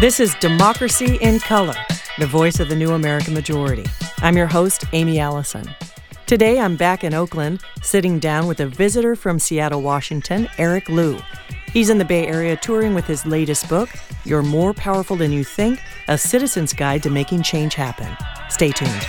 This is Democracy in Color, the voice of the new American majority. I'm your host, Aimee Allison. Today, I'm back in Oakland, sitting down with a visitor from Seattle, Washington, Eric Liu. He's in the Bay Area touring with his latest book, You're More Powerful Than You Think A Citizen's Guide to Making Change Happen. Stay tuned.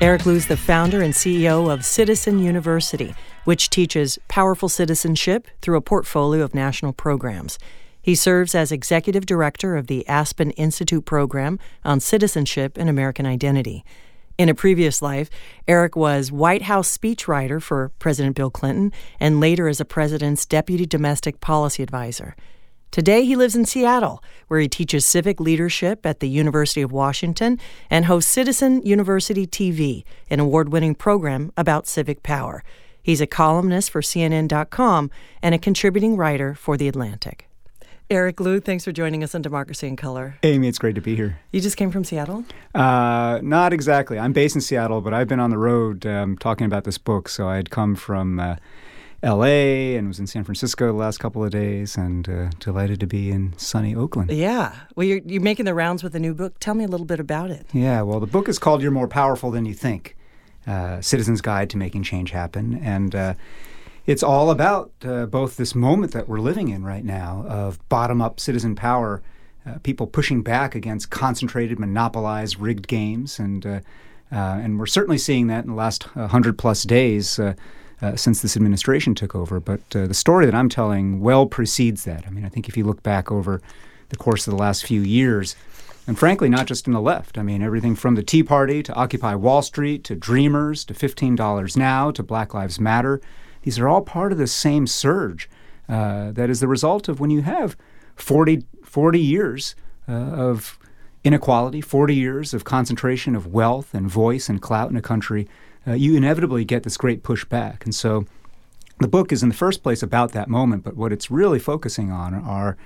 Eric Liu is the founder and CEO of Citizen University, which teaches powerful citizenship through a portfolio of national programs. He serves as executive director of the Aspen Institute program on citizenship and American identity. In a previous life, Eric was White House speechwriter for President Bill Clinton and later as a president's deputy domestic policy advisor. Today, he lives in Seattle, where he teaches civic leadership at the University of Washington and hosts Citizen University TV, an award winning program about civic power. He's a columnist for CNN.com and a contributing writer for The Atlantic. Eric Liu, thanks for joining us on Democracy in Color. Aimee, it's great to be here. You just came from Seattle? Uh, not exactly. I'm based in Seattle, but I've been on the road um, talking about this book. So I had come from uh, L.A. and was in San Francisco the last couple of days, and uh, delighted to be in sunny Oakland. Yeah. Well, you're, you're making the rounds with the new book. Tell me a little bit about it. Yeah. Well, the book is called "You're More Powerful Than You Think." Uh, Citizen's Guide to Making Change Happen, and uh, it's all about uh, both this moment that we're living in right now of bottom up citizen power, uh, people pushing back against concentrated, monopolized, rigged games. And, uh, and we're certainly seeing that in the last 100 plus days. Since this administration took over. But the story that I'm telling well precedes that. I mean, I think if you look back over the course of the last few years, and frankly, not just in the left. I mean, everything from the Tea Party to Occupy Wall Street to Dreamers to $15 Now to Black Lives Matter these are all part of the same surge uh, that is the result of when you have 40, 40 years uh, of inequality, 40 years of concentration of wealth and voice and clout in a country, uh, you inevitably get this great pushback. And so the book is in the first place about that moment, but what it's really focusing on are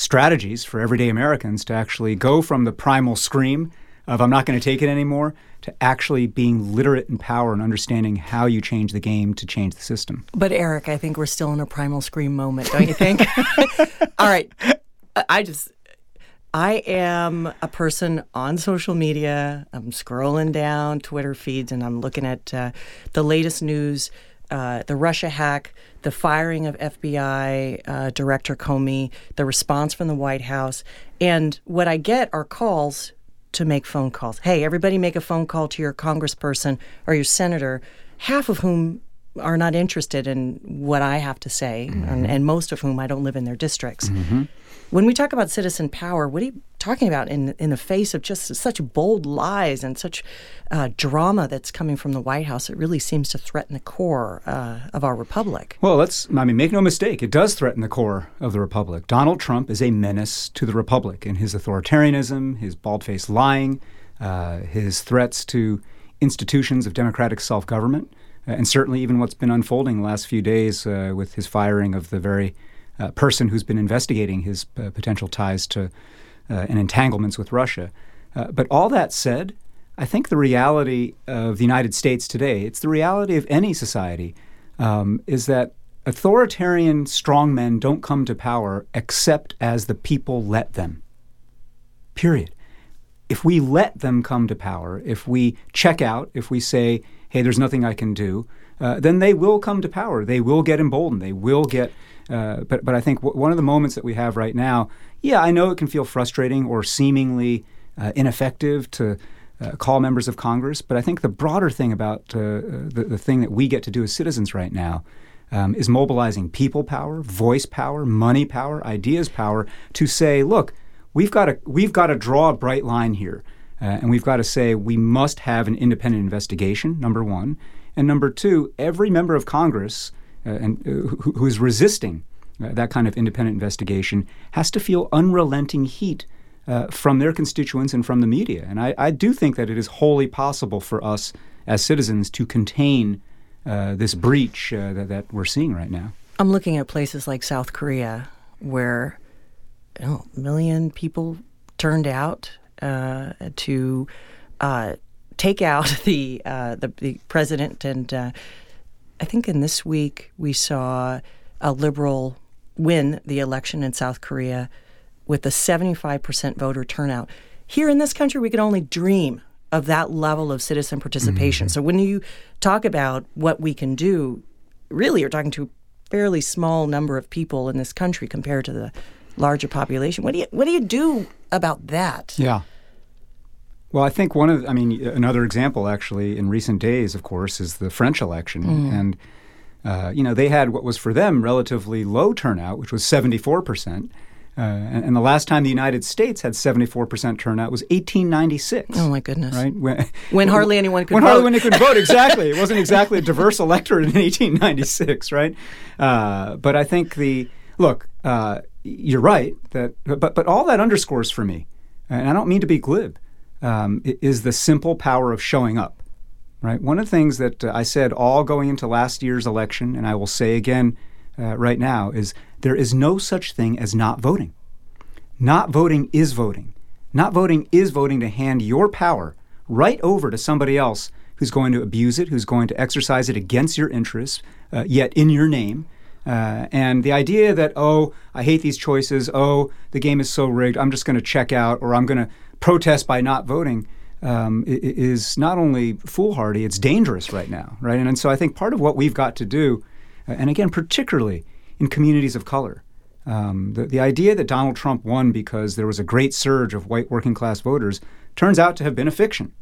strategies for everyday Americans to actually go from the primal scream of I'm not going to take it anymore to actually being literate in power and understanding how you change the game to change the system. But Eric, I think we're still in a primal scream moment, don't you think? All right. I just I am a person on social media. I'm scrolling down Twitter feeds and I'm looking at uh, the latest news, uh, the Russia hack, the firing of FBI uh, Director Comey, the response from the White House. And what I get are calls to make phone calls. Hey, everybody make a phone call to your congressperson or your senator, half of whom are not interested in what I have to say, mm-hmm. and, and, most of whom I don't live in their districts. Mm-hmm. When we talk about citizen power, what do you talking about in in the face of just such bold lies and such uh, drama that's coming from the White House? It really seems to threaten the core uh, of our republic. Well, let's. I mean, make no mistake, it does threaten the core of the republic. Donald Trump is a menace to the republic in his authoritarianism, his bald-faced lying, uh, his threats to institutions of democratic self-government, uh, and certainly even what's been unfolding the last few days uh, with his firing of the very uh, person who's been investigating his uh, potential ties to uh, and entanglements with Russia. Uh, but all that said, I think the reality of the United States today, it's the reality of any society, um, is that authoritarian strongmen don't come to power except as the people let them. Period. If we let them come to power, if we check out, if we say, hey, there's nothing I can do, uh, then they will come to power. They will get emboldened. They will get uh, but but I think w- one of the moments that we have right now, yeah, I know it can feel frustrating or seemingly uh, ineffective to uh, call members of Congress, but I think the broader thing about uh, uh, the, the thing that we get to do as citizens right now um, is mobilizing people power, voice power, money power, ideas power to say, look, we've got to we've got to draw a bright line here, and we've got to say we must have an independent investigation. Number one. And number two, every member of Congress uh, and uh, who, who is resisting uh, that kind of independent investigation has to feel unrelenting heat uh, from their constituents and from the media. And I, I, do think that it is wholly possible for us as citizens to contain uh, this breach uh, that, that, we're seeing right now. I'm looking at places like South Korea where you know, a million people turned out to take out the, the, the president and I think in this week we saw a liberal win the election in South Korea with a 75% voter turnout. Here in this country, we could only dream of that level of citizen participation. Mm-hmm. So when you talk about what we can do, really you're talking to a fairly small number of people in this country compared to the larger population. What do you what do you do about that? Yeah. Well, I think one of, I mean, another example actually in recent days, of course, is the French election. And, uh, you know, they had what was for them relatively low turnout, which was 74%. Uh, and, and the last time the United States had 74% turnout was 1896. Oh my goodness. Right? When, When hardly anyone could when vote. hardly anyone could vote, exactly. It wasn't exactly a diverse electorate in 1896, right? Uh, but I think the, look, uh, you're right, that, but, but all that underscores for me, and I don't mean to be glib, um, is the simple power of showing up. Right. One of the things that uh, I said all going into last year's election, and I will say again uh, right now, is there is no such thing as not voting. Not voting is voting. Not voting is voting to hand your power right over to somebody else who's going to abuse it, who's going to exercise it against your interests, uh, yet in your name. Uh, and the idea that, oh, I hate these choices, oh, the game is so rigged, I'm just going to check out, or I'm going to protest by not voting, um, is not only foolhardy, it's dangerous right now, right? And, and so I think part of what we've got to do, uh, and again, particularly in communities of color, um, the, the idea that Donald Trump won because there was a great surge of white working class voters turns out to have been a fiction.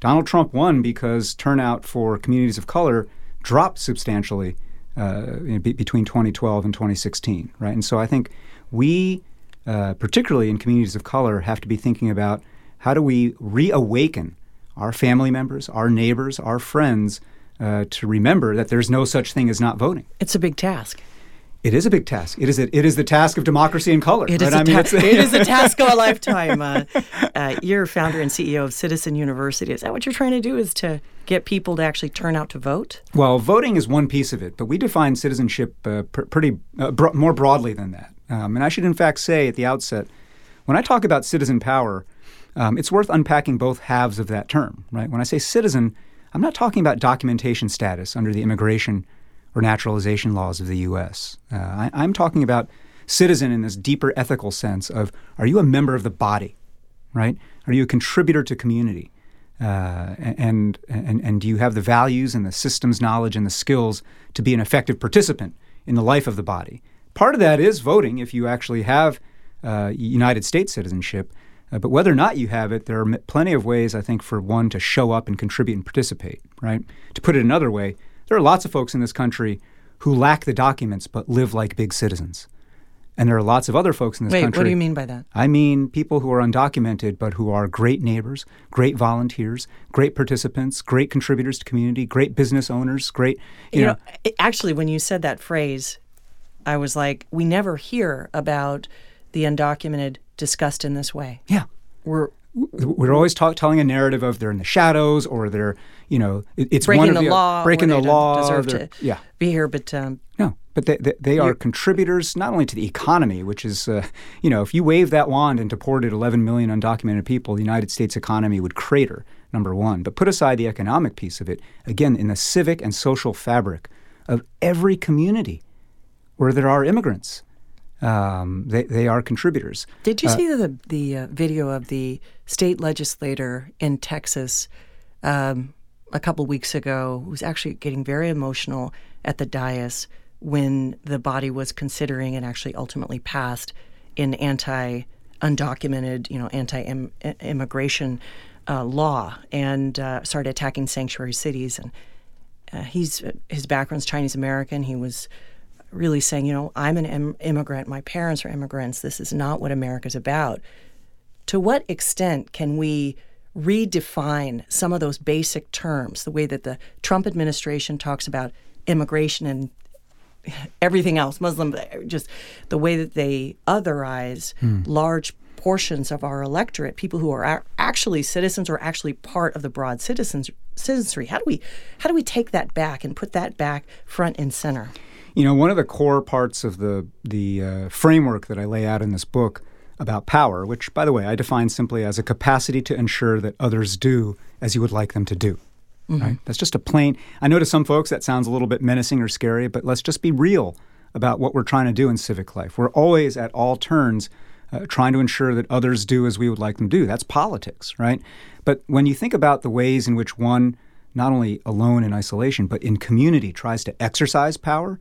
Donald Trump won because turnout for communities of color dropped substantially uh, be- between 2012 and 2016, right? And so I think we, uh, particularly in communities of color, have to be thinking about how do we reawaken our family members, our neighbors, our friends uh, to remember that there's no such thing as not voting. It's a big task. It is a big task. It is a, it is the task of democracy in color. It right? is, I mean, ta- it is a task of a lifetime. Uh, uh, you're founder and CEO of Citizen University. Is that what you're trying to do? Is to get people to actually turn out to vote? Well, voting is one piece of it, but we define citizenship uh, pr- pretty uh, bro- more broadly than that. Um, and I should, in fact, say at the outset, when I talk about citizen power, um, it's worth unpacking both halves of that term. Right? When I say citizen, I'm not talking about documentation status under the immigration or naturalization laws of the U.S. Uh, I, I'm talking about citizen in this deeper ethical sense of are you a member of the body, right? Are you a contributor to community? Uh, and, and, and do you have the values and the systems knowledge and the skills to be an effective participant in the life of the body? Part of that is voting if you actually have uh, United States citizenship. Uh, but whether or not you have it, there are m- plenty of ways, I think, for one to show up and contribute and participate, right? To put it another way, there are lots of folks in this country who lack the documents but live like big citizens. And there are lots of other folks in this country Wait, country. what do you mean by that? I mean people who are undocumented but who are great neighbors, great volunteers, great participants, great contributors to community, great business owners, great, you, You know, know, actually, when you said that phrase, I was like, we never hear about the undocumented discussed in this way. yeah. We're We're always talk, telling a narrative of they're in the shadows or they're, you know, it, it's one breaking of the law, breaking the they don't law. deserve they're- to yeah. be here. But um, No, but they, they, they are contributors not only to the economy, which is, uh, you know, if you wave that wand and deported 11 million undocumented people, the United States economy would crater, number one. But put aside the economic piece of it, again, in the civic and social fabric of every community where there are immigrants, um, they, they are contributors. Did you see the the uh, video of the state legislator in Texas um, a couple weeks ago who was actually getting very emotional at the dais when the body was considering and actually ultimately passed an anti undocumented, you know, anti immigration uh, law and uh, started attacking sanctuary cities and uh, he's his background's Chinese American. He was really saying, you know, I'm an Im- immigrant. My parents are immigrants. This is not what America's about. To what extent can we redefine some of those basic terms, the way that the Trump administration talks about immigration and everything else, Muslim, just the way that they otherize hmm. large portions of our electorate, people who are ac- actually citizens or actually part of the broad citizens citizenry. How do we how do we take that back and put that back front and center? You know, one of the core parts of the the uh, framework that I lay out in this book about power, which, by the way, I define simply as a capacity to ensure that others do as you would like them to do. Right? That's just a plain. I know to some folks that sounds a little bit menacing or scary, but let's just be real about what we're trying to do in civic life. We're always at all turns uh, trying to ensure that others do as we would like them to do. That's politics, right? But when you think about the ways in which one, not only alone in isolation, but in community, tries to exercise power,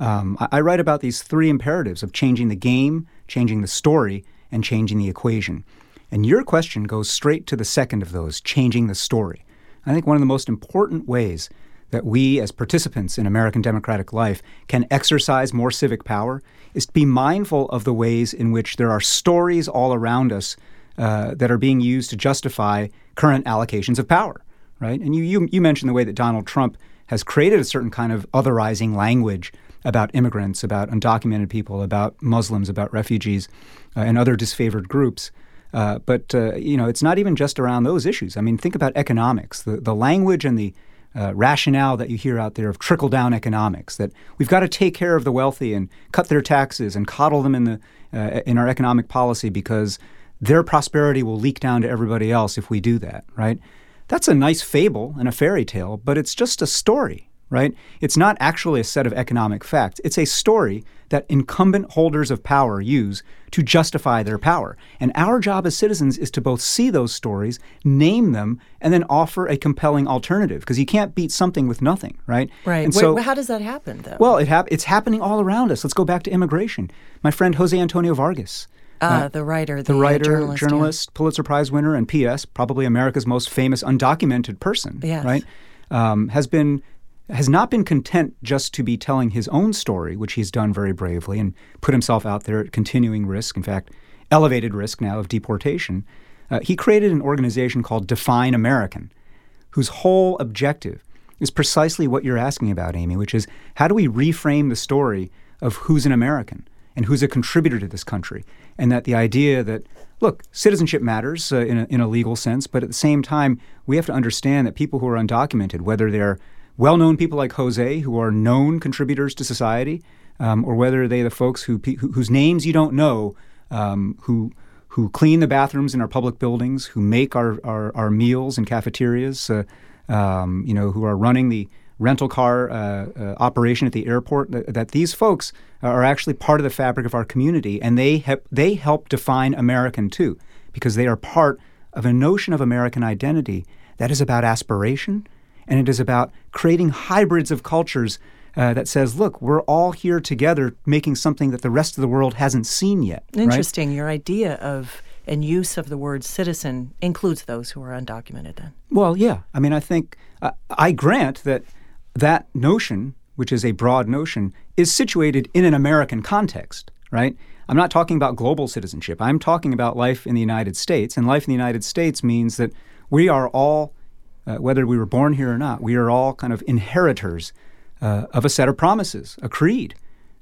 um, I, I write about these three imperatives of changing the game, changing the story, and changing the equation. And your question goes straight to the second of those, changing the story. I think one of the most important ways that we, as participants in American democratic life, can exercise more civic power is to be mindful of the ways in which there are stories all around us uh, that are being used to justify current allocations of power, right? And you, you, you mentioned the way that Donald Trump has created a certain kind of otherizing language about immigrants, about undocumented people, about Muslims, about refugees, uh, and other disfavored groups. Uh, but uh, you know, it's not even just around those issues. I mean, think about economics. The the language and the uh, rationale that you hear out there of trickle down economics that we've got to take care of the wealthy and cut their taxes and coddle them in the uh, in our economic policy because their prosperity will leak down to everybody else if we do that, right? That's a nice fable and a fairy tale, but it's just a story right? It's not actually a set of economic facts. It's a story that incumbent holders of power use to justify their power. And our job as citizens is to both see those stories, name them, and then offer a compelling alternative because you can't beat something with nothing, right? Right. And Wait, so, how does that happen, though? well, it hap- it's happening all around us. Let's go back to immigration. My friend Jose Antonio Vargas. uh, the writer, the, The uh, writer, journalist, yeah. Pulitzer Prize winner, and P.S., probably America's most famous undocumented person, Yes. right? Um, has been has not been content just to be telling his own story, which he's done very bravely and put himself out there at continuing risk, in fact, elevated risk now of deportation. Uh, he created an organization called Define American, whose whole objective is precisely what you're asking about, Aimee, which is how do we reframe the story of who's an American and who's a contributor to this country? And that the idea that, look, citizenship matters uh, in, a, in a legal sense, but at the same time, we have to understand that people who are undocumented, whether they're well known people like Jose, who are known contributors to society, um, or whether they are the folks who, who, whose names you don't know, um, who who clean the bathrooms in our public buildings, who make our, our, our meals in cafeterias, uh, um, you know, who are running the rental car uh, uh, operation at the airport, that, that these folks are actually part of the fabric of our community, and they they help define American too, because they are part of a notion of American identity that is about aspiration, and it is about creating hybrids of cultures uh, that says, look, we're all here together making something that the rest of the world hasn't seen yet. right? Interesting. Your idea of and use of the word citizen includes those who are undocumented. Then, Well, yeah. I mean, I think uh, I grant that that notion, which is a broad notion, is situated in an American context, right? I'm not talking about global citizenship. I'm talking about life in the United States. And life in the United States means that we are all, uh, whether we were born here or not, we are all kind of inheritors uh, of a set of promises, a creed.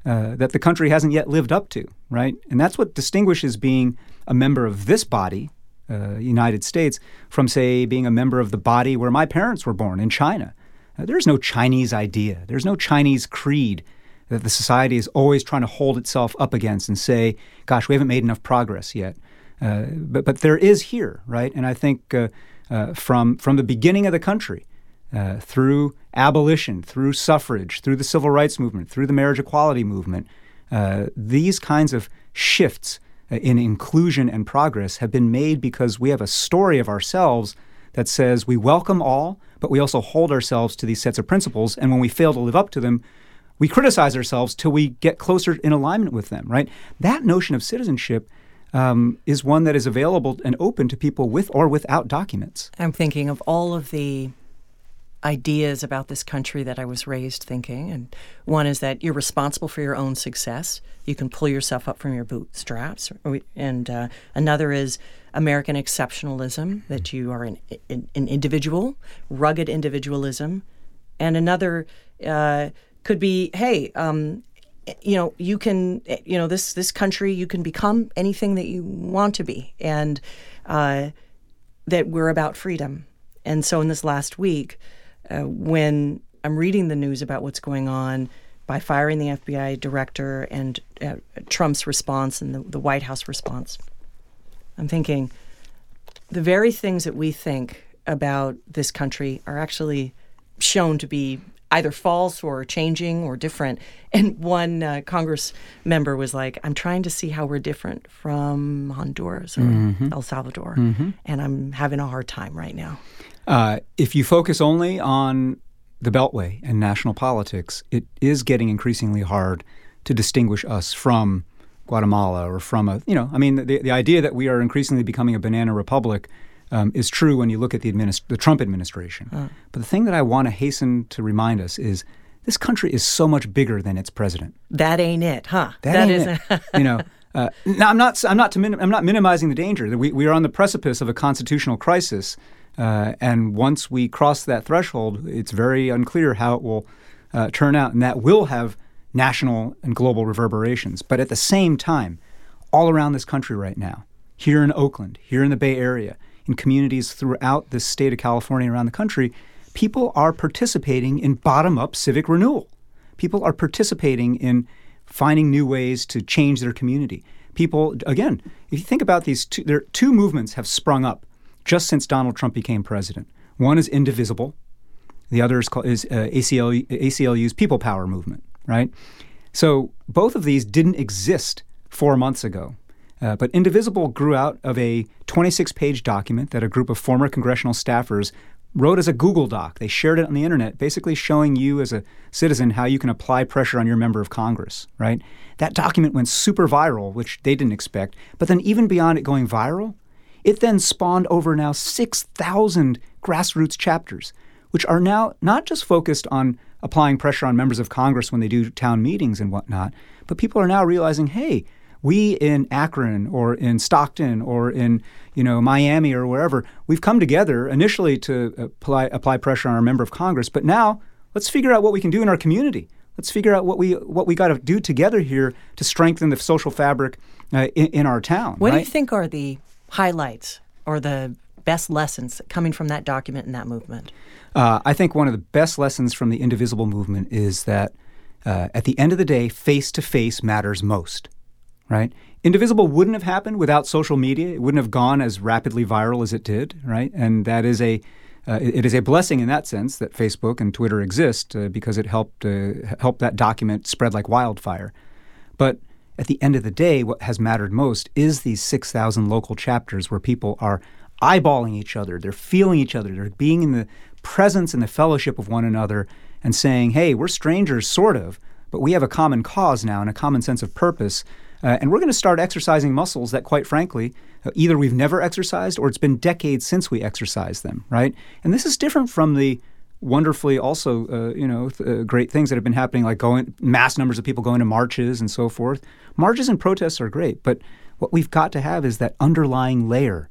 Uh, that the country hasn't yet lived up to, right? And that's what distinguishes being a member of this body, uh, United States, from, say, being a member of the body where my parents were born in China. Uh, there's no Chinese idea, there's no Chinese creed that the society is always trying to hold itself up against and say, gosh, we haven't made enough progress yet. Uh, but, but there is here, right? And I think uh, from, from the beginning of the country, uh, through abolition, through suffrage, through the civil rights movement, through the marriage equality movement, uh, these kinds of shifts uh, in inclusion and progress have been made because we have a story of ourselves that says we welcome all, but we also hold ourselves to these sets of principles. And when we fail to live up to them, we criticize ourselves till we get closer in alignment with them, right? That notion of citizenship um, is one that is available and open to people with or without documents. I'm thinking of all of the ideas about this country that I was raised thinking. And one is that you're responsible for your own success. You can pull yourself up from your bootstraps. And uh, another is American exceptionalism, that you are an, an, individual, rugged individualism. And another uh, could be, hey, um, you know, you can, you know, this this country, you can become anything that you want to be, and uh, that we're about freedom. And so, in this last week, uh, when I'm reading the news about what's going on by firing the FBI director and uh, Trump's response and the, the White House response, I'm thinking the very things that we think about this country are actually shown to be either false or changing or different. And one uh, Congress member was like, I'm trying to see how we're different from Honduras or Mm-hmm. El Salvador. And I'm having a hard time right now. Uh, if you focus only on the Beltway and national politics, it is getting increasingly hard to distinguish us from Guatemala or from a, you know, I mean, the, the idea that we are increasingly becoming a banana republic um, is true when you look at the, administ- the Trump administration. But the thing that I want to hasten to remind us is this country is so much bigger than its president. That ain't it, huh? That, That ain't is- it. you know. Uh, now, I'm not. I'm not. To minim- I'm not minimizing the danger. We, we are on the precipice of a constitutional crisis, uh, and once we cross that threshold, it's very unclear how it will uh, turn out, and that will have national and global reverberations. But at the same time, all around this country right now, here in Oakland, here in the Bay Area, in communities throughout the state of California, around the country, people are participating in bottom-up civic renewal. People are participating in finding new ways to change their community. People, again, if you think about these two, there two movements have sprung up just since Donald Trump became president. One is indivisible. The other is called is uh, ACL, ACLU's People Power movement, right? So both of these didn't exist four months ago. Uh, but Indivisible grew out of a 26 page document that a group of former congressional staffers wrote as a Google Doc. They shared it on the internet, basically showing you as a citizen how you can apply pressure on your member of Congress, right? That document went super viral, which they didn't expect. But then, even beyond it going viral, it then spawned over now 6,000 grassroots chapters, which are now not just focused on applying pressure on members of Congress when they do town meetings and whatnot, but people are now realizing, hey, we in Akron or in Stockton or in you know Miami or wherever, we've come together initially to apply apply pressure on our member of Congress, but now let's figure out what we can do in our community. Let's figure out what we what we got to do together here to strengthen the social fabric uh, in, in, our town. What right? do you think are the highlights or the best lessons coming from that document and that movement? Uh, I think one of the best lessons from the Indivisible movement is that uh, at the end of the day, face to face matters most right? Indivisible wouldn't have happened without social media. It wouldn't have gone as rapidly viral as it did, right? And that is a uh, it, is a blessing in that sense that Facebook and Twitter exist uh, because it helped uh, help that document spread like wildfire. But at the end of the day, what has mattered most is these six thousand local chapters where people are eyeballing each other, they're feeling each other, they're being in the presence and the fellowship of one another, and saying, "Hey, we're strangers, sort of." But we have a common cause now and a common sense of purpose. Uh, and we're going to start exercising muscles that, quite frankly, uh, either we've never exercised or it's been decades since we exercised them, right? And this is different from the wonderfully also, uh, you know, th- uh, great things that have been happening, like going mass numbers of people going to marches and so forth. Marches and protests are great, but what we've got to have is that underlying layer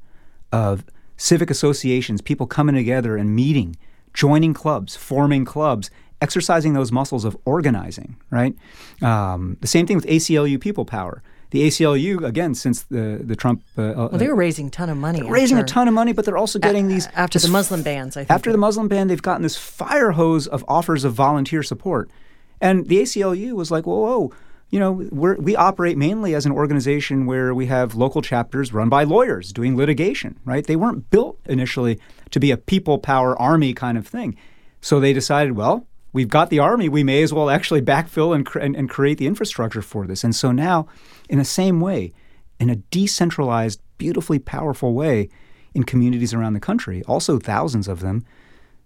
of civic associations, people coming together and meeting, joining clubs, forming clubs, exercising those muscles of organizing, right? Um, the same thing with ACLU People Power. The ACLU, again, since the the Trump, uh, well, they were raising a ton of money. raising a ton of money, but they're also getting a- these after the Muslim bans. I think after the Muslim ban, they've gotten this fire hose of offers of volunteer support, and the ACLU was like, whoa, whoa. You know, we're, we operate mainly as an organization where we have local chapters run by lawyers doing litigation, right? They weren't built initially to be a people power army kind of thing. So they decided, well, we've got the army, we may as well actually backfill and, and, and create the infrastructure for this. And so now, in the same way, in a decentralized, beautifully powerful way, in communities around the country, also thousands of them,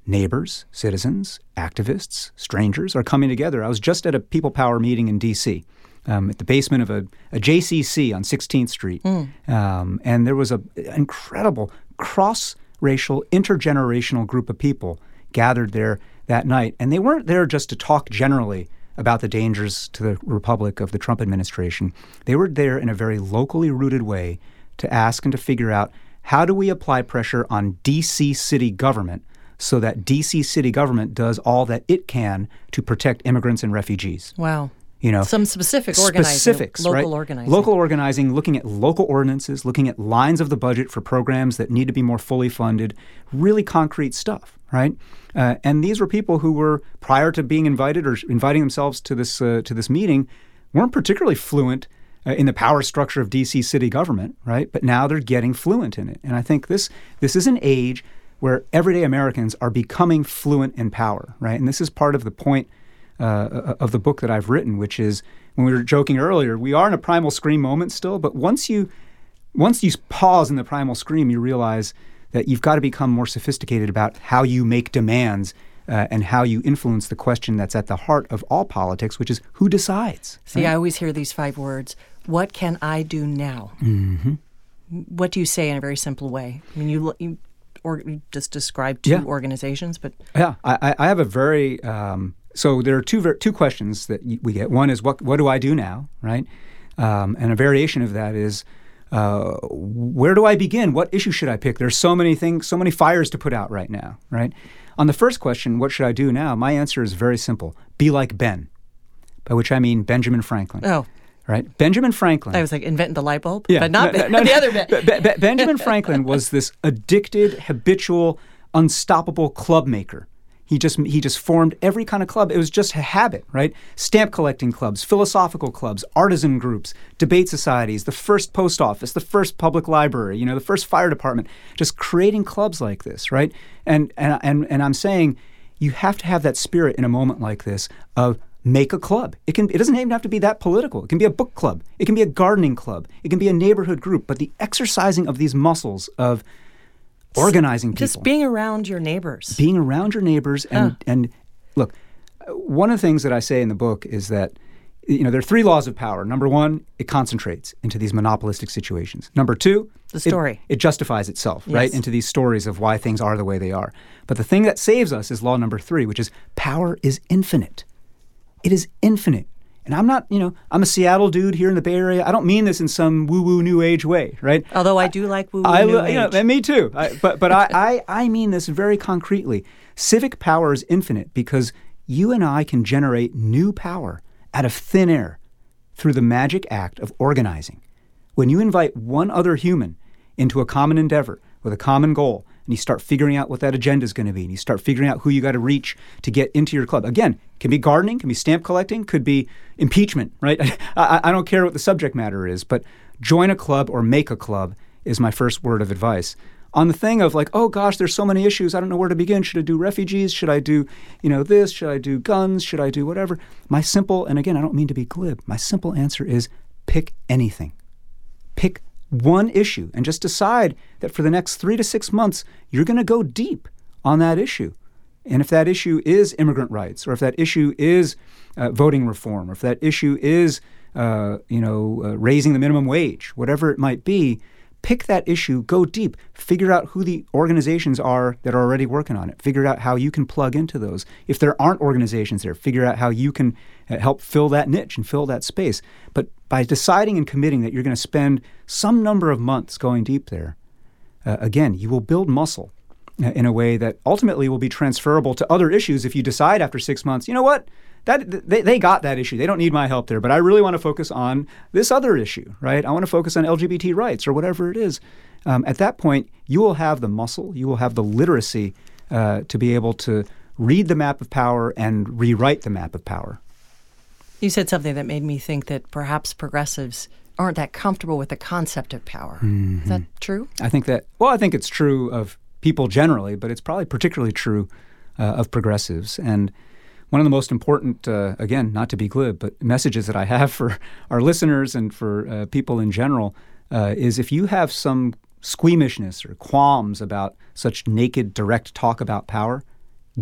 neighbors, citizens, activists, strangers are coming together. I was just at a People Power meeting in D.C. Um, at the basement of a, a JCC on 16th Street, um, and there was an incredible cross-racial, intergenerational group of people gathered there that night, and they weren't there just to talk generally about the dangers to the republic of the Trump administration. They were there in a very locally rooted way to ask and to figure out how do we apply pressure on DC city government so that DC city government does all that it can to protect immigrants and refugees. Wow. You know, Some specific organizing, specifics, local right? organizing. Local organizing, looking at local ordinances, looking at lines of the budget for programs that need to be more fully funded, really concrete stuff, right? Uh, and these were people who were prior to being invited or inviting themselves to this uh, to this meeting, weren't particularly fluent uh, in the power structure of DC city government, right? But now they're getting fluent in it, and I think this this is an age where everyday Americans are becoming fluent in power, right? And this is part of the point uh, of the book that I've written, which is when we were joking earlier, we are in a primal scream moment still, but once you once you pause in the primal scream, you realize that you've got to become more sophisticated about how you make demands uh, and how you influence the question that's at the heart of all politics, which is who decides. See, right? I always hear these five words What can I do now? Mm-hmm. What do you say in a very simple way? I mean, you, you or just describe two yeah. organizations, but yeah, I, I have a very um, so there are two two questions that we get. One is what what do I do now, right? Um, and a variation of that is uh, where do I begin? What issue should I pick? There's so many things, so many fires to put out right now, right? On the first question, what should I do now? My answer is very simple: be like Ben, by which I mean Benjamin Franklin. Oh, right? Benjamin Franklin. I was like inventing the light bulb, yeah, but not no, no, no, the other bit. Be, be, Benjamin Franklin was this addicted, habitual, unstoppable club maker. He just he just formed every kind of club. It was just a habit, right? Stamp collecting clubs, philosophical clubs, artisan groups, debate societies, the first post office, the first public library, you know, the first fire department, just creating clubs like this, right? And and and and I'm saying you have to have that spirit in a moment like this of make a club. It can it doesn't even have to be that political. It can be a book club. It can be a gardening club. It can be a neighborhood group, but the exercising of these muscles of organizing people. Just being around your neighbors. Being around your neighbors and and look, one of the things that I say in the book is that you know there are three laws of power. Number one, it concentrates into these monopolistic situations. Number two, the story. It, it justifies itself, yes. right, into these stories of why things are the way they are. But the thing that saves us is law number three, which is power is infinite. It is infinite. And I'm not, you know, I'm a Seattle dude here in the Bay Area. I don't mean this in some woo-woo new age way, right? Although I do like woo-woo I, new I, age. You know, me too. I, but but I, I, I mean this very concretely. Civic power is infinite because you and I can generate new power out of thin air through the magic act of organizing. When you invite one other human into a common endeavor with a common goal, and you start figuring out what that agenda is going to be, and you start figuring out who you got to reach to get into your club. Again, can be gardening, can be stamp collecting, could be impeachment, right? I, I don't care what the subject matter is, but join a club or make a club is my first word of advice. On the thing of like, oh gosh, there's so many issues, I don't know where to begin. Should I do refugees? Should I do, you know, this? Should I do guns? Should I do whatever? My simple, and again, I don't mean to be glib, my simple answer is pick anything. Pick one issue and just decide that for the next three to six months, you're going to go deep on that issue. And if that issue is immigrant rights, or if that issue is uh, voting reform, or if that issue is, uh, you know, uh, raising the minimum wage, whatever it might be, pick that issue, go deep, figure out who the organizations are that are already working on it, figure out how you can plug into those. If there aren't organizations there, figure out how you can uh, help fill that niche and fill that space. But by deciding and committing that you're going to spend some number of months going deep there, uh, again, you will build muscle uh, in a way that ultimately will be transferable to other issues if you decide after six months, you know what? That, they, they got that issue. They don't need my help there. But I really want to focus on this other issue, right? I want to focus on LGBT rights or whatever it is. Um, at that point, you will have the muscle, you will have the literacy uh, to be able to read the map of power and rewrite the map of power. You said something that made me think that perhaps progressives aren't that comfortable with the concept of power. Mm-hmm. Is that true? I think that, well, I think it's true of people generally, but it's probably particularly true uh, of progressives. And one of the most important, uh, again, not to be glib, but messages that I have for our listeners and for uh, people in general uh, is if you have some squeamishness or qualms about such naked, direct talk about power,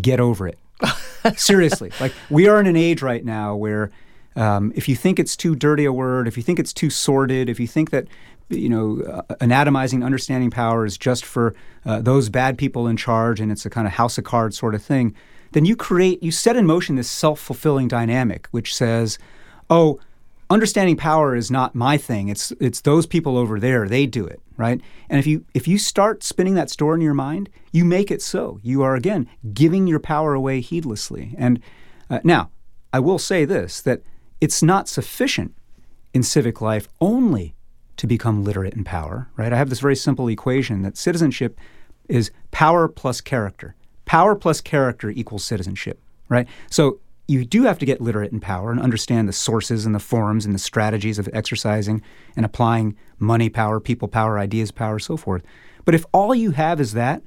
get over it. Seriously. Like, we are in an age right now where um, if you think it's too dirty a word, if you think it's too sordid, if you think that you know uh, anatomizing understanding power is just for uh, those bad people in charge and it's a kind of house of cards sort of thing, then you create you set in motion this self-fulfilling dynamic which says, oh. Understanding power is not my thing. It's it's those people over there. They do it, right? And if you if you start spinning that story in your mind, you make it so. You are again giving your power away heedlessly. And uh, now, I will say this: that it's not sufficient in civic life only to become literate in power, right? I have this very simple equation that citizenship is power plus character. Power plus character equals citizenship, right? So you do have to get literate in power and understand the sources and the forms and the strategies of exercising and applying money power, people power, ideas power, so forth. But if all you have is that,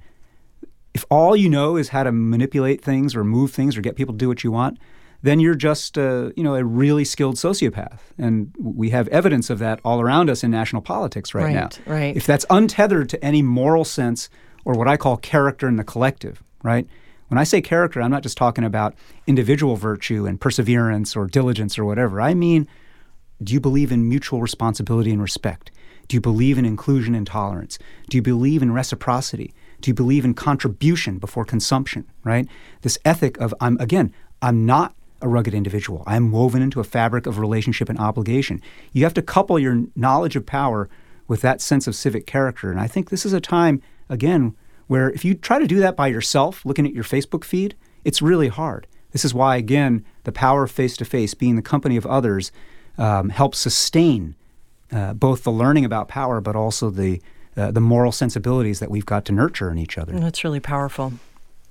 if all you know is how to manipulate things or move things or get people to do what you want, then you're just uh, you know a really skilled sociopath, and we have evidence of that all around us in national politics right, right now. Right. If that's untethered to any moral sense or what I call character in the collective, right? When I say character, I'm not just talking about individual virtue and perseverance or diligence or whatever. I mean, do you believe in mutual responsibility and respect? Do you believe in inclusion and tolerance? Do you believe in reciprocity? Do you believe in contribution before consumption, right? This ethic of I'm again, I'm not a rugged individual. I'm woven into a fabric of relationship and obligation. You have to couple your knowledge of power with that sense of civic character. And I think this is a time, again, where if you try to do that by yourself, looking at your Facebook feed, it's really hard. This is why, again, the power of face to face, being the company of others, um, helps sustain uh, both the learning about power, but also the uh, the moral sensibilities that we've got to nurture in each other. That's really powerful.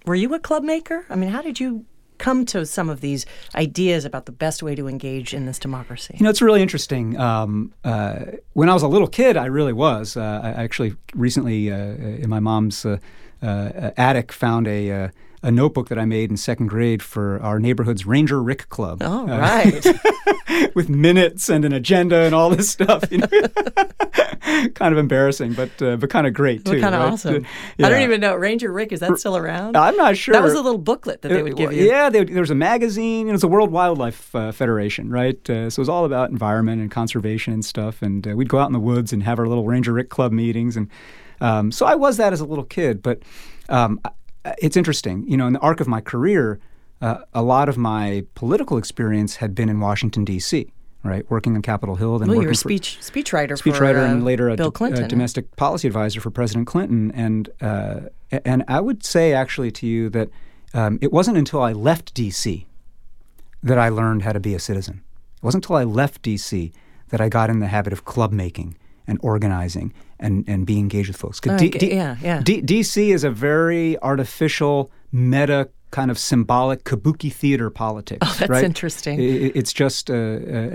Were you a club maker? I mean, how did you come to some of these ideas about the best way to engage in this democracy? You know, it's really interesting. Um, uh, when I was a little kid, I really was. Uh, I actually recently, uh, in my mom's uh, uh, attic, found a a notebook that I made in second grade for our neighborhood's Ranger Rick Club. Oh, right. with minutes and an agenda and all this stuff. You know? kind of embarrassing, but uh, but kind of great too. kind of right? awesome. Uh, yeah. I don't even know Ranger Rick. Is that still around? I'm not sure. That was a little booklet that they would give you. Yeah, they, there was a magazine. It was the World Wildlife uh, Federation, right? Uh, so it was all about environment and conservation and stuff. And uh, we'd go out in the woods and have our little Ranger Rick Club meetings. And um, so I was that as a little kid, but. Um, it's interesting. You know, in the arc of my career, uh, a lot of my political experience had been in Washington D.C. Right, working on Capitol Hill, then well, working you were a for, speech speechwriter, speechwriter, uh, and later a, Bill Clinton, a domestic policy advisor for President Clinton. And uh, and I would say actually to you that um, it wasn't until I left D.C. that I learned how to be a citizen. It wasn't until I left D.C. that I got in the habit of club making and organizing and, and being engaged with folks. Uh, D- yeah, yeah. D- DC is a very artificial, meta, kind of symbolic kabuki theater politics. Oh, that's right? interesting. I- I- it's just, uh, uh,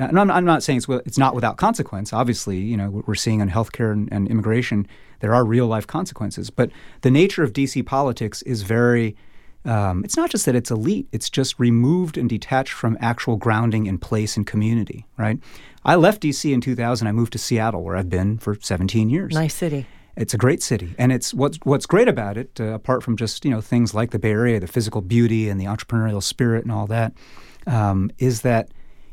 and I'm, I'm not saying it's, it's not without consequence. Obviously, you know, what we're seeing in healthcare and, and immigration, there are real life consequences. But the nature of DC politics is very, um, it's not just that it's elite, it's just removed and detached from actual grounding in place and community, right? I left DC in 2000. I moved to Seattle, where I've been for 17 years. Nice city. It's a great city, and it's what's what's great about it, uh, apart from just you know things like the Bay Area, the physical beauty and the entrepreneurial spirit and all that, um, is that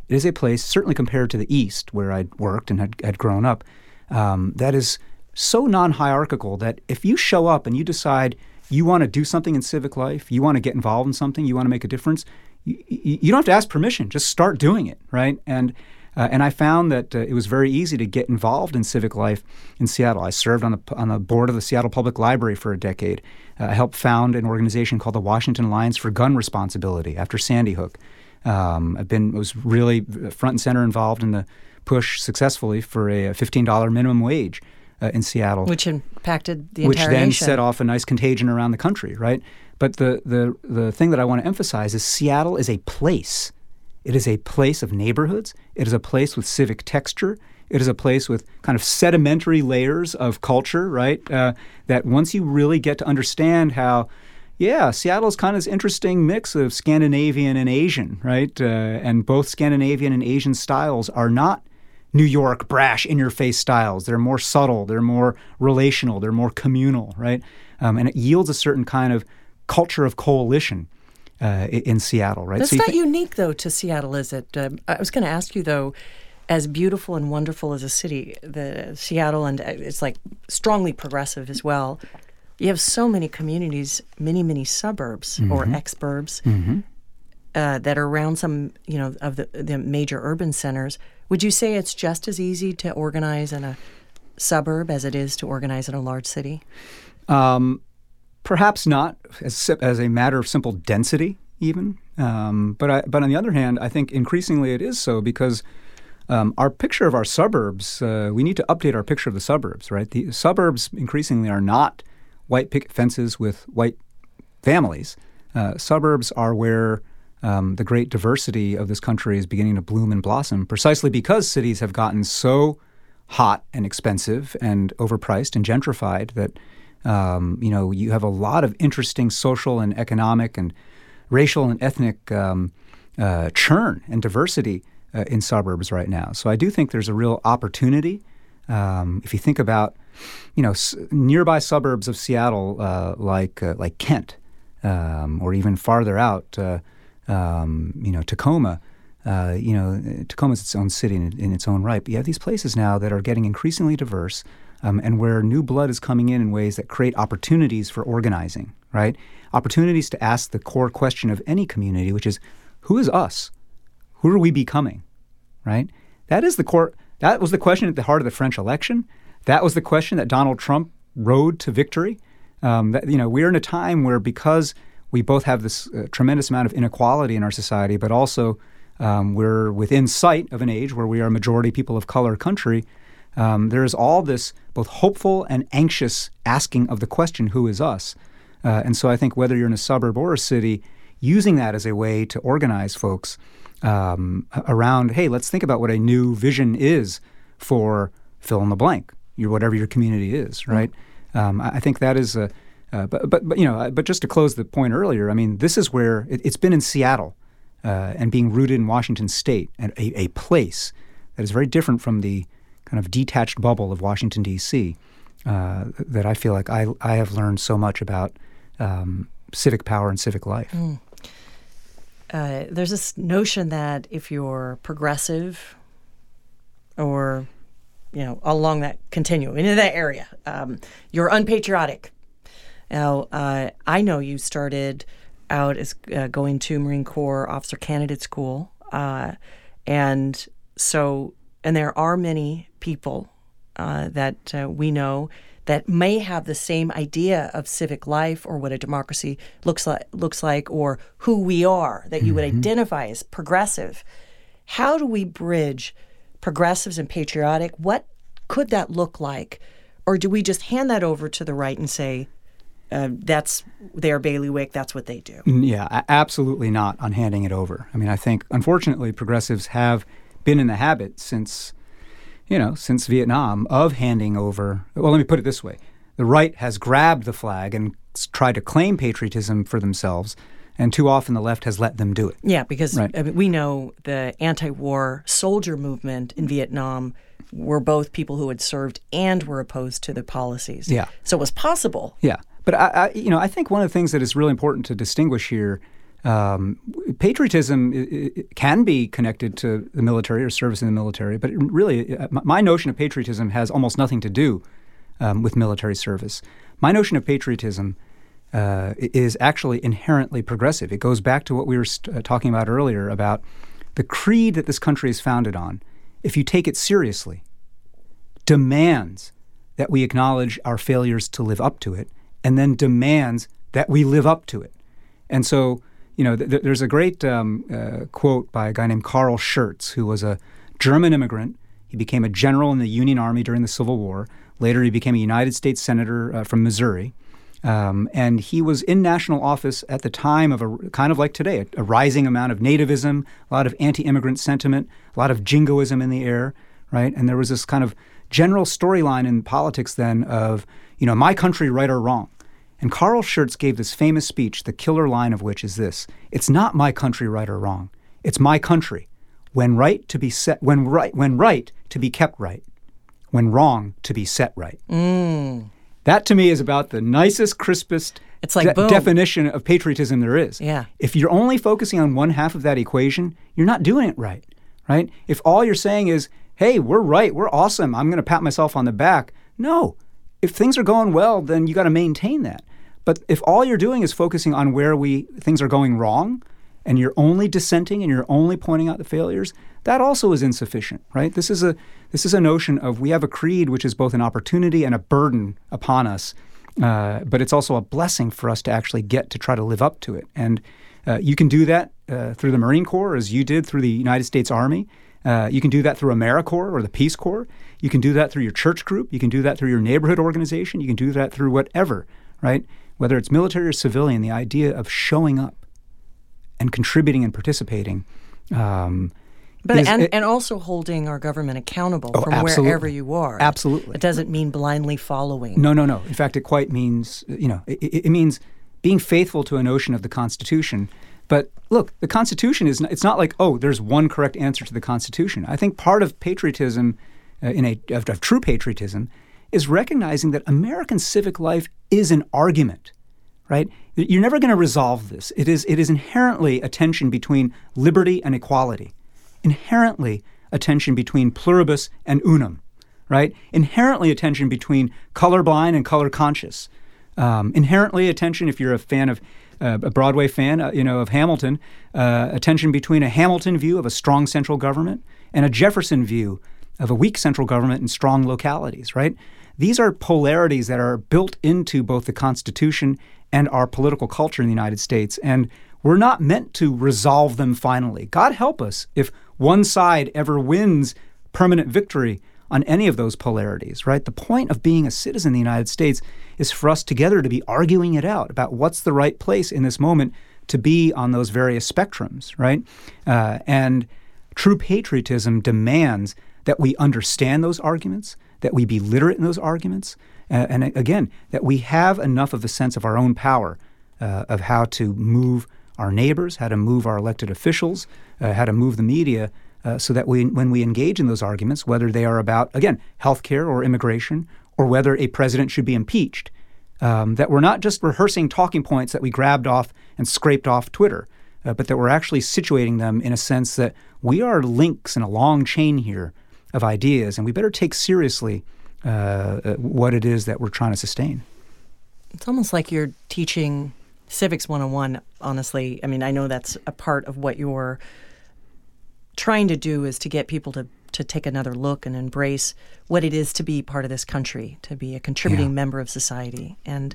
it is a place, certainly compared to the East, where I'd worked and had, had grown up, um, that is so non-hierarchical that if you show up and you decide you want to do something in civic life, you want to get involved in something, you want to make a difference, you, you don't have to ask permission. Just start doing it, right? And uh, and I found that uh, it was very easy to get involved in civic life in Seattle. I served on the on the board of the Seattle Public Library for a decade. Uh, I helped found an organization called the Washington Alliance for Gun Responsibility after Sandy Hook. Um, I've been was really front and center involved in the push successfully for a $15 minimum wage uh, in Seattle, which impacted the which entire then nation. set off a nice contagion around the country, right? But the the the thing that I want to emphasize is Seattle is a place. It is a place of neighborhoods. It is a place with civic texture. It is a place with kind of sedimentary layers of culture, right? Uh, that once you really get to understand how, yeah, Seattle is kind of this interesting mix of Scandinavian and Asian, right? Uh, and both Scandinavian and Asian styles are not New York brash in your face styles. They're more subtle, they're more relational, they're more communal, right? Um, and it yields a certain kind of culture of coalition uh, in Seattle, right? That's so not think, unique, though, to Seattle, is it? Um, I was going to ask you, though, as beautiful and wonderful as a city, the Seattle, and uh, it's like strongly progressive as well. You have so many communities, many, many suburbs mm-hmm. or exurbs mm-hmm. uh, that are around some, you know, of the, the major urban centers. Would you say it's just as easy to organize in a suburb as it is to organize in a large city? Um, perhaps not as, as a matter of simple density, even. Um, but I, but on the other hand, I think increasingly it is so because um, our picture of our suburbs, uh, we need to update our picture of the suburbs, right? The suburbs increasingly are not white picket fences with white families. Uh, suburbs are where um, the great diversity of this country is beginning to bloom and blossom, precisely because cities have gotten so hot and expensive and overpriced and gentrified that Um, you know, you have a lot of interesting social and economic and racial and ethnic um, uh, churn and diversity uh, in suburbs right now. So I do think there's a real opportunity. Um, if you think about, you know, s- nearby suburbs of Seattle uh, like uh, like Kent, um, or even farther out, uh, um, you know, Tacoma. Uh, you know, Tacoma is its own city in, in, its own right. But you have these places now that are getting increasingly diverse, um, and where new blood is coming in in ways that create opportunities for organizing. Right, opportunities to ask the core question of any community, which is, who is us? Who are we becoming? Right. That is the core. That was the question at the heart of the French election. That was the question that Donald Trump rode to victory. Um, that, you know, we're in a time where because we both have this uh, tremendous amount of inequality in our society, but also um, we're within sight of an age where we are a majority people of color country. Um, there is all this both hopeful and anxious asking of the question, who is us? Uh, and so I think whether you're in a suburb or a city, using that as a way to organize folks um, around, hey, let's think about what a new vision is for fill in the blank, your, whatever your community is, right? Mm-hmm. I, I think that is a, uh, but, but, but, you know, but just to close the point earlier, I mean, this is where it, has been in Seattle uh, and being rooted in Washington State, and a, a, place that is very different from the kind of detached bubble of Washington D.C. Uh, that I feel like I I have learned so much about um, civic power and civic life. Mm. Uh, there's this notion that if you're progressive or you know along that continuum in that area, um, you're unpatriotic. Now, uh, I know you started out as uh, going to Marine Corps Officer Candidate School, uh, and so and there are many people uh, that uh, we know that may have the same idea of civic life or what a democracy looks like looks like or who we are that you mm-hmm. would identify as progressive. How do we bridge progressives and patriotic? What could that look like? Or do we just hand that over to the right and say, uh, that's their bailiwick. That's what they do. Yeah, absolutely not on handing it over. I mean, I think unfortunately progressives have been in the habit since, you know, since Vietnam of handing over. Well, let me put it this way: the right has grabbed the flag and tried to claim patriotism for themselves. And too often the left has let them do it. Yeah, because right. I mean, we know the anti war soldier movement in Vietnam were both people who had served and were opposed to the policies. Yeah. So it was possible. Yeah. But I, I, you know, I think one of the things that is really important to distinguish here, um, patriotism can be connected to the military or service in the military, but really, uh, my notion of patriotism has almost nothing to do um, with military service. My notion of patriotism uh, is actually inherently progressive. It goes back to what we were st- uh, talking about earlier about the creed that this country is founded on. If you take it seriously, demands that we acknowledge our failures to live up to it and then demands that we live up to it. And so, you know, th- there's a great um, uh, quote by a guy named Carl Schurz, who was a German immigrant. He became a general in the Union Army during the Civil War. Later, he became a United States Senator uh, from Missouri. Um, and he was in national office at the time of a kind of like today, a, a rising amount of nativism, a lot of anti immigrant sentiment, a lot of jingoism in the air, right? And there was this kind of general storyline in politics then of, you know, my country, right or wrong. And Carl Schurz gave this famous speech, the killer line of which is this It's not my country right or wrong. It's my country. When right to be set when right when right to be kept right. When wrong to be set right. Mm. That to me is about the nicest, crispest it's like de- definition of patriotism there is. Yeah. If you're only focusing on one half of that equation, you're not doing it right. Right? If all you're saying is, hey, we're right, we're awesome, I'm going to pat myself on the back. No. If things are going well, then you got to maintain that. But if all you're doing is focusing on where we things are going wrong, and you're only dissenting and you're only pointing out the failures, that also is insufficient, right? This is a this is a notion of we have a creed which is both an opportunity and a burden upon us, uh, but it's also a blessing for us to actually get to try to live up to it. And uh, you can do that uh, through the Marine Corps, as you did through the United States Army. Uh, you can do that through AmeriCorps or the Peace Corps. You can do that through your church group. You can do that through your neighborhood organization. You can do that through whatever, right? Whether it's military or civilian, the idea of showing up and contributing and participating um, But is- and, it- and also holding our government accountable Oh, from absolutely. wherever you are. Absolutely. It doesn't mean blindly following. No, no, no. In fact, it quite means, you know, it, it means being faithful to a notion of the Constitution. But look, the Constitution is, n- it's not like, oh, there's one correct answer to the Constitution. I think part of patriotism, uh, in a, of, of true patriotism, is recognizing that American civic life is an argument, right? You're never going to resolve this. It is, it is inherently a tension between liberty and equality, inherently a tension between pluribus and unum right? Inherently a tension between colorblind and color conscious. Um, inherently a tension, if you're a fan of uh, a Broadway fan, uh, you know, of Hamilton, uh, a tension between a Hamilton view of a strong central government and a Jefferson view of a weak central government and strong localities, right? These are polarities that are built into both the Constitution and our political culture in the United States. And we're not meant to resolve them finally. God help us if one side ever wins permanent victory on any of those polarities, right? The point of being a citizen in the United States is for us together to be arguing it out about what's the right place in this moment to be on those various spectrums, right? Uh, and true patriotism demands that we understand those arguments, that we be literate in those arguments, uh, and again, that we have enough of a sense of our own power uh, of how to move our neighbors, how to move our elected officials, uh, how to move the media, uh, so that we, when we engage in those arguments, whether they are about, again, healthcare or immigration, or whether a president should be impeached, um, that we're not just rehearsing talking points that we grabbed off and scraped off Twitter, uh, but that we're actually situating them in a sense that we are links in a long chain here of ideas, and we better take seriously uh, uh, what it is that we're trying to sustain. It's almost like you're teaching civics 101, honestly. I mean, I know that's a part of what you're trying to do is to get people to, to take another look and embrace what it is to be part of this country, to be a contributing Yeah. member of society. And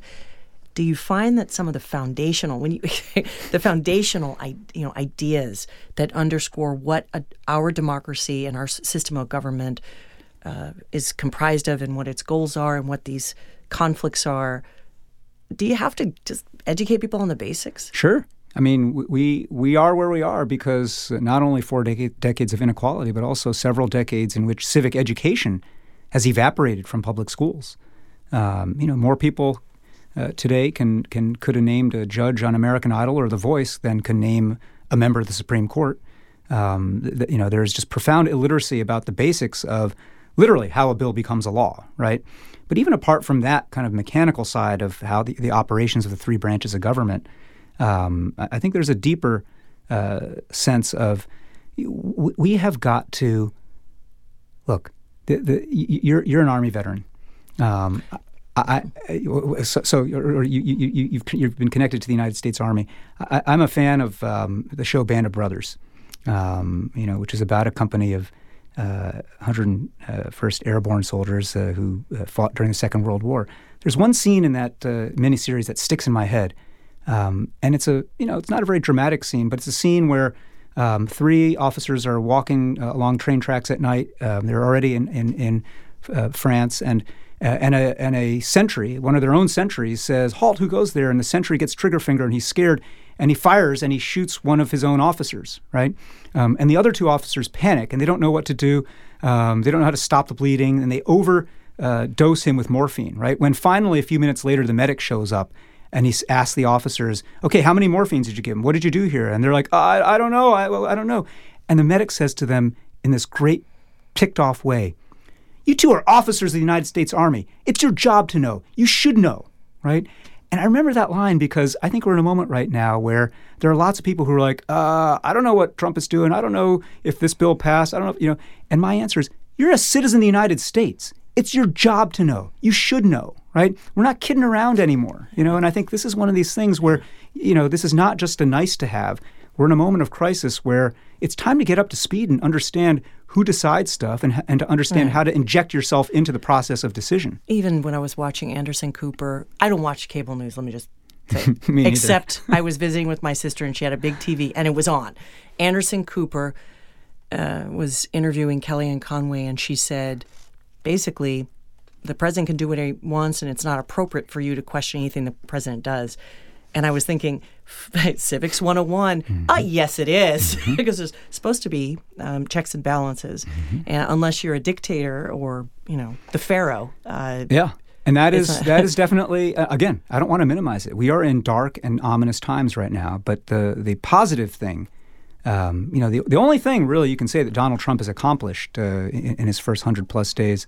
do you find that some of the foundational when you the foundational you know ideas that underscore what a, our democracy and our system of government uh, is comprised of and what its goals are and what these conflicts are do you have to just educate people on the basics Sure. I mean, we we are where we are because not only four deca- decades of inequality, but also several decades in which civic education has evaporated from public schools. Um, you know, more people uh, today can can could have named a judge on American Idol or The Voice than can name a member of the Supreme Court. Um, th- you know, there's just profound illiteracy about the basics of literally how a bill becomes a law, right? But even apart from that kind of mechanical side of how the, the operations of the three branches of government, um, I I think there's a deeper uh, sense of w- we have got to look. The, the, you're you're an army veteran. Um, I, I, so, so you, you, you, you've, you've been connected to the United States Army. I, I'm a fan of um, the show Band of Brothers, um, you know, which is about a company of uh, 101st Airborne soldiers uh, who uh, fought during the Second World War. There's one scene in that uh, miniseries that sticks in my head, um, and it's a you know it's not a very dramatic scene, but it's a scene where um, three officers are walking uh, along train tracks at night. Um, they're already in in, in uh, France, and uh, and a and a sentry, one of their own sentries, says, "Halt! Who goes there?" And the sentry gets trigger finger, and he's scared, and he fires and he shoots one of his own officers. Right, um, and the other two officers panic, and they don't know what to do. Um, they don't know how to stop the bleeding, and they over uh, him with morphine. Right, when finally a few minutes later the medic shows up. And he asks the officers, "Okay, how many morphines did you give him? What did you do here?" And they're like, "I, I don't know. I, I don't know." And the medic says to them in this great, ticked off way, you two are officers of the United States Army. It's your job to know. You should know, right? And I remember that line because I think we're in a moment right now where there are lots of people who are like, uh, I don't know what Trump is doing. I don't know if this bill passed. I don't know, if, you know. And my answer is, you're a citizen of the United States. It's your job to know. You should know, right? We're not kidding around anymore, you know. And I think this is one of these things where, you know, this is not just a nice to have. We're in a moment of crisis where it's time to get up to speed and understand who decides stuff and, and to understand how to inject yourself into the process of decision. even when i was watching anderson cooper i don't watch cable news let me just say. Except i was visiting with my sister and she had a big tv and it was on. Anderson cooper uh, was interviewing kellyanne conway and she said basically the president can do what he wants and it's not appropriate for you to question anything the president does And I was thinking, Civics 101, mm-hmm. uh, yes, it is, mm-hmm. because there's supposed to be um, checks and balances. Mm-hmm. And unless you're a dictator or, you know, the pharaoh. Uh, yeah. And that is that is definitely uh, again. I don't want to minimize it. We are in dark and ominous times right now. But the the positive thing, um, you know, the the only thing really you can say that Donald Trump has accomplished uh, in, in, his first hundred plus days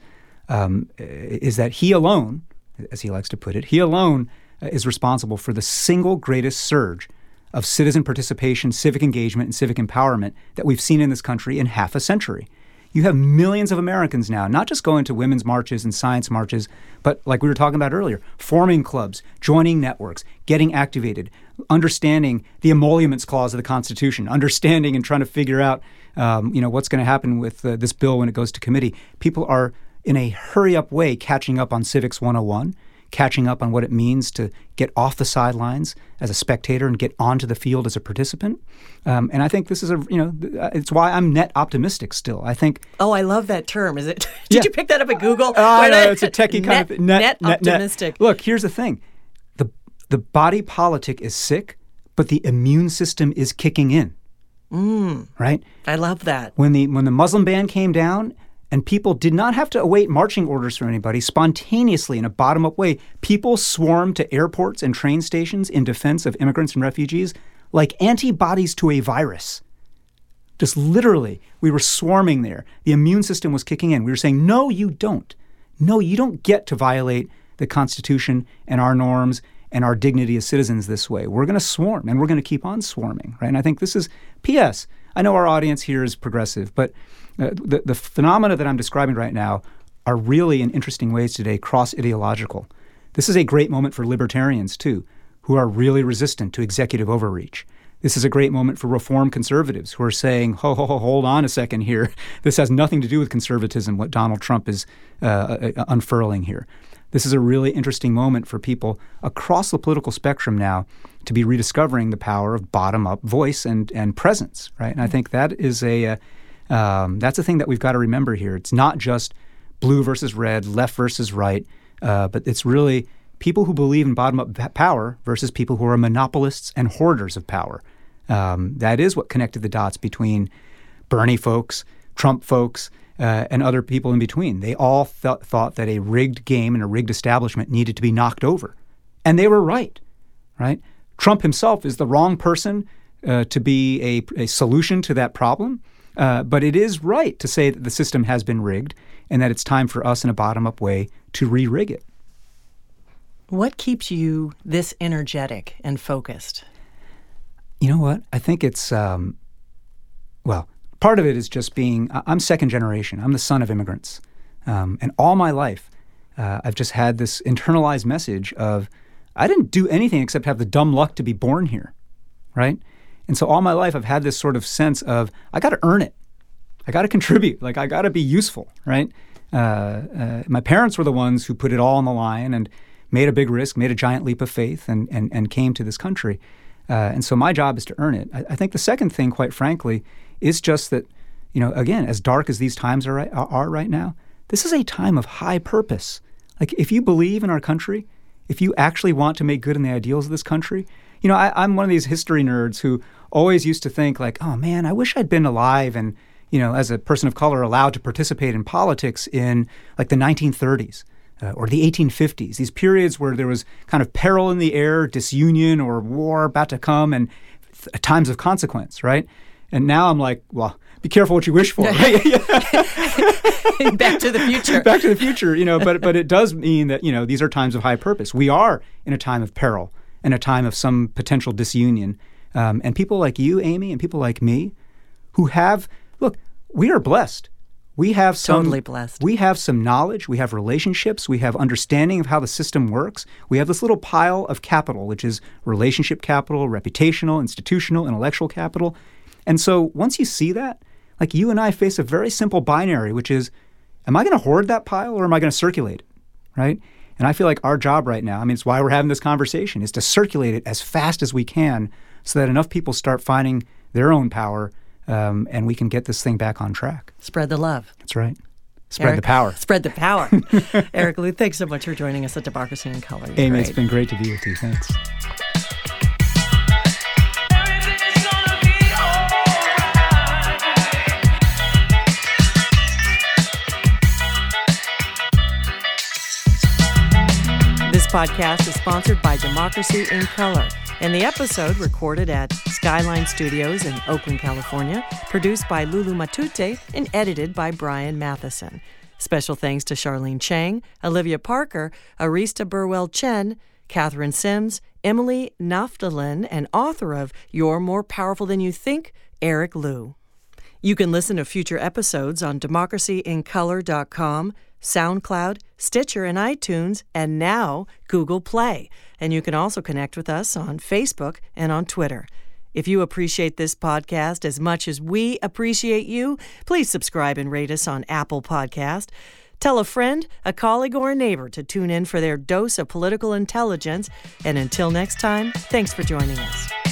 um, is that he alone, as he likes to put it, he alone uh, is responsible for the single greatest surge of citizen participation, civic engagement, and civic empowerment that we've seen in this country in half a century. You have millions of Americans now, not just going to women's marches and science marches, but like we were talking about earlier, forming clubs, joining networks, getting activated, understanding the emoluments clause of the Constitution, understanding and trying to figure out, um, you know, what's going to happen with uh, this bill when it goes to committee. People are in a hurry up way catching up on Civics 101 catching up on what it means to get off the sidelines as a spectator and get onto the field as a participant. Um, and I think this is a you know it's why I'm net optimistic still. I think. Oh, I love that term. Is it? Did yeah. you pick that up at Google? Uh, no, it's a techie net, kind of net, net optimistic. Net. Look, here's the thing: the the body politic is sick, but the immune system is kicking in. Mm, right. I love that. When the when the Muslim ban came down and people did not have to await marching orders from anybody. Spontaneously, in a bottom up way, people swarmed to airports and train stations in defense of immigrants and refugees like antibodies to a virus. Just literally, we were swarming there. The immune system was kicking in. We were saying, no, you don't. No, you don't get to violate the Constitution and our norms and our dignity as citizens this way. We're going to swarm and we're going to keep on swarming, right? And I think this is, P.S., I know our audience here is progressive, but uh, the, the phenomena that I'm describing right now are really, in interesting ways today, cross ideological. This is a great moment for libertarians, too, who are really resistant to executive overreach. This is a great moment for reform conservatives who are saying, ho, ho, ho, hold on a second here. This has nothing to do with conservatism, what Donald Trump is uh, uh, uh, unfurling here. This is a really interesting moment for people across the political spectrum now to be rediscovering the power of bottom up voice and, and presence, right? And I think that is a, uh, um, that's the thing that we've got to remember here. It's not just blue versus red, left versus right, uh, but it's really people who believe in bottom up power versus people who are monopolists and hoarders of power. Um, that is what connected the dots between Bernie folks, Trump folks, uh, and other people in between. They all th- thought that a rigged game and a rigged establishment needed to be knocked over. And they were right, right? Trump himself is the wrong person uh, to be a, a, solution to that problem. Uh, but it is right to say that the system has been rigged and that it's time for us in a bottom up way to re rig it. What keeps you this energetic and focused? You know what? I think it's, um, well, part of it is just being, I'm second generation, I'm the son of immigrants. Um, and all my life, uh, I've just had this internalized message of, I didn't do anything except have the dumb luck to be born here, right? And so all my life, I've had this sort of sense of I got to earn it. I got to contribute. Like I got to be useful, right? Uh, uh, my parents were the ones who put it all on the line and made a big risk, made a giant leap of faith, and and, and came to this country. Uh, and so my job is to earn it. I, I, think the second thing, quite frankly, is just that, you know, again, as dark as these times are, are right now, this is a time of high purpose. Like if you believe in our country, if you actually want to make good in the ideals of this country, you know, I, I'm one of these history nerds who always used to think like, oh man, I wish I'd been alive and you know, as a person of color, allowed to participate in politics in like the 1930s. Uh, or the 1850s, these periods where there was kind of peril in the air, disunion or war about to come, and th- times of consequence, right? And now I'm like, well, be careful what you wish for. Back to the future. Back to the future, you know. But but it does mean that you know these are times of high purpose. We are in a time of peril, in a time of some potential disunion, um, and people like you, Aimee, and people like me, who have look, we are blessed. We have some totally blessed. We have some knowledge. We have relationships. We have understanding of how the system works. We have this little pile of capital, which is relationship capital, reputational, institutional, intellectual capital. And so once you see that, like you and I face a very simple binary, which is, am I going to hoard that pile or am I going to circulate it? Right? And I feel like our job right now, I mean, it's why we're having this conversation, is to circulate it as fast as we can so that enough people start finding their own power um, and we can get this thing back on track. Spread the love. That's right. Spread Eric, the power. Spread the power. Eric Liu, thanks so much for joining us at Democracy in Color. Aimee, great. it's been great to be with you. Thanks. Podcast is sponsored by Democracy in Color, and the episode recorded at Skyline Studios in Oakland, California, produced by Lulu Matute and edited by Brian Matheson. Special thanks to Charlene Chang, Olivia Parker, Arista Burwell Chen, Catherine Sims, Emily Naftalin, and author of You're More Powerful Than You Think, Eric Liu. You can listen to future episodes on democracyincolor.com, SoundCloud, Stitcher, and iTunes, and now Google Play. And you can also connect with us on Facebook and on Twitter. If you appreciate this podcast as much as we appreciate you, please subscribe and rate us on Apple Podcast. Tell a friend, a colleague, or a neighbor to tune in for their dose of political intelligence. And until next time, thanks for joining us.